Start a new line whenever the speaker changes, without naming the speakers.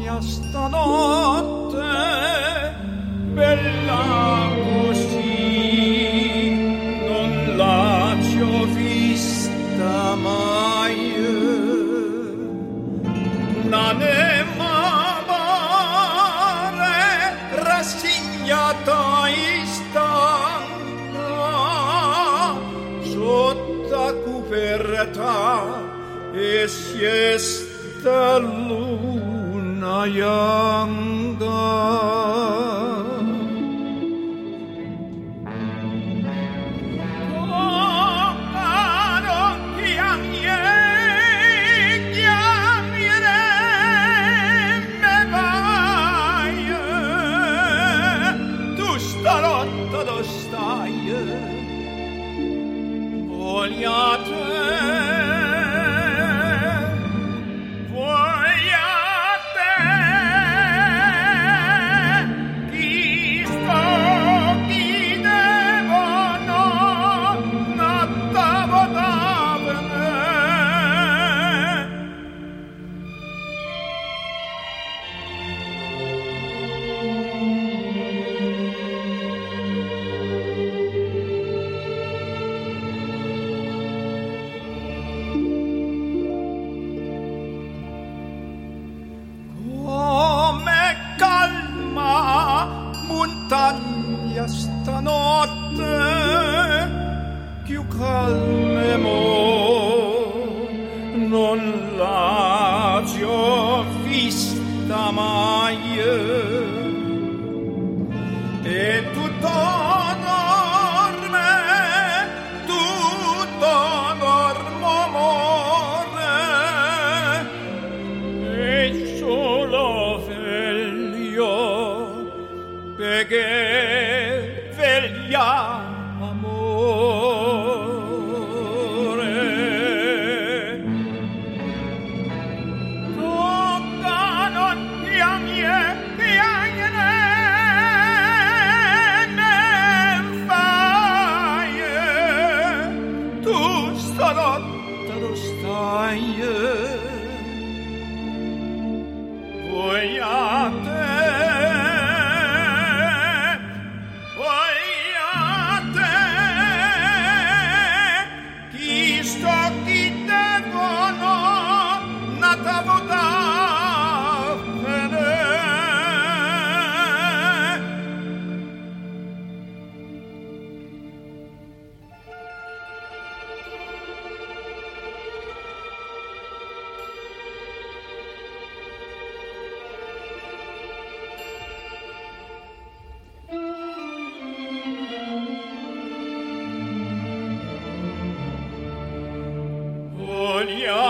mia stanotte bella così non la ci ho vista mai. La nema mare rassignata istanta sotto coperta e siesta luna. ayağında Starotta lo stai, vogliato questa notte più calme mo non la giò vista mai Yeah. Yeah.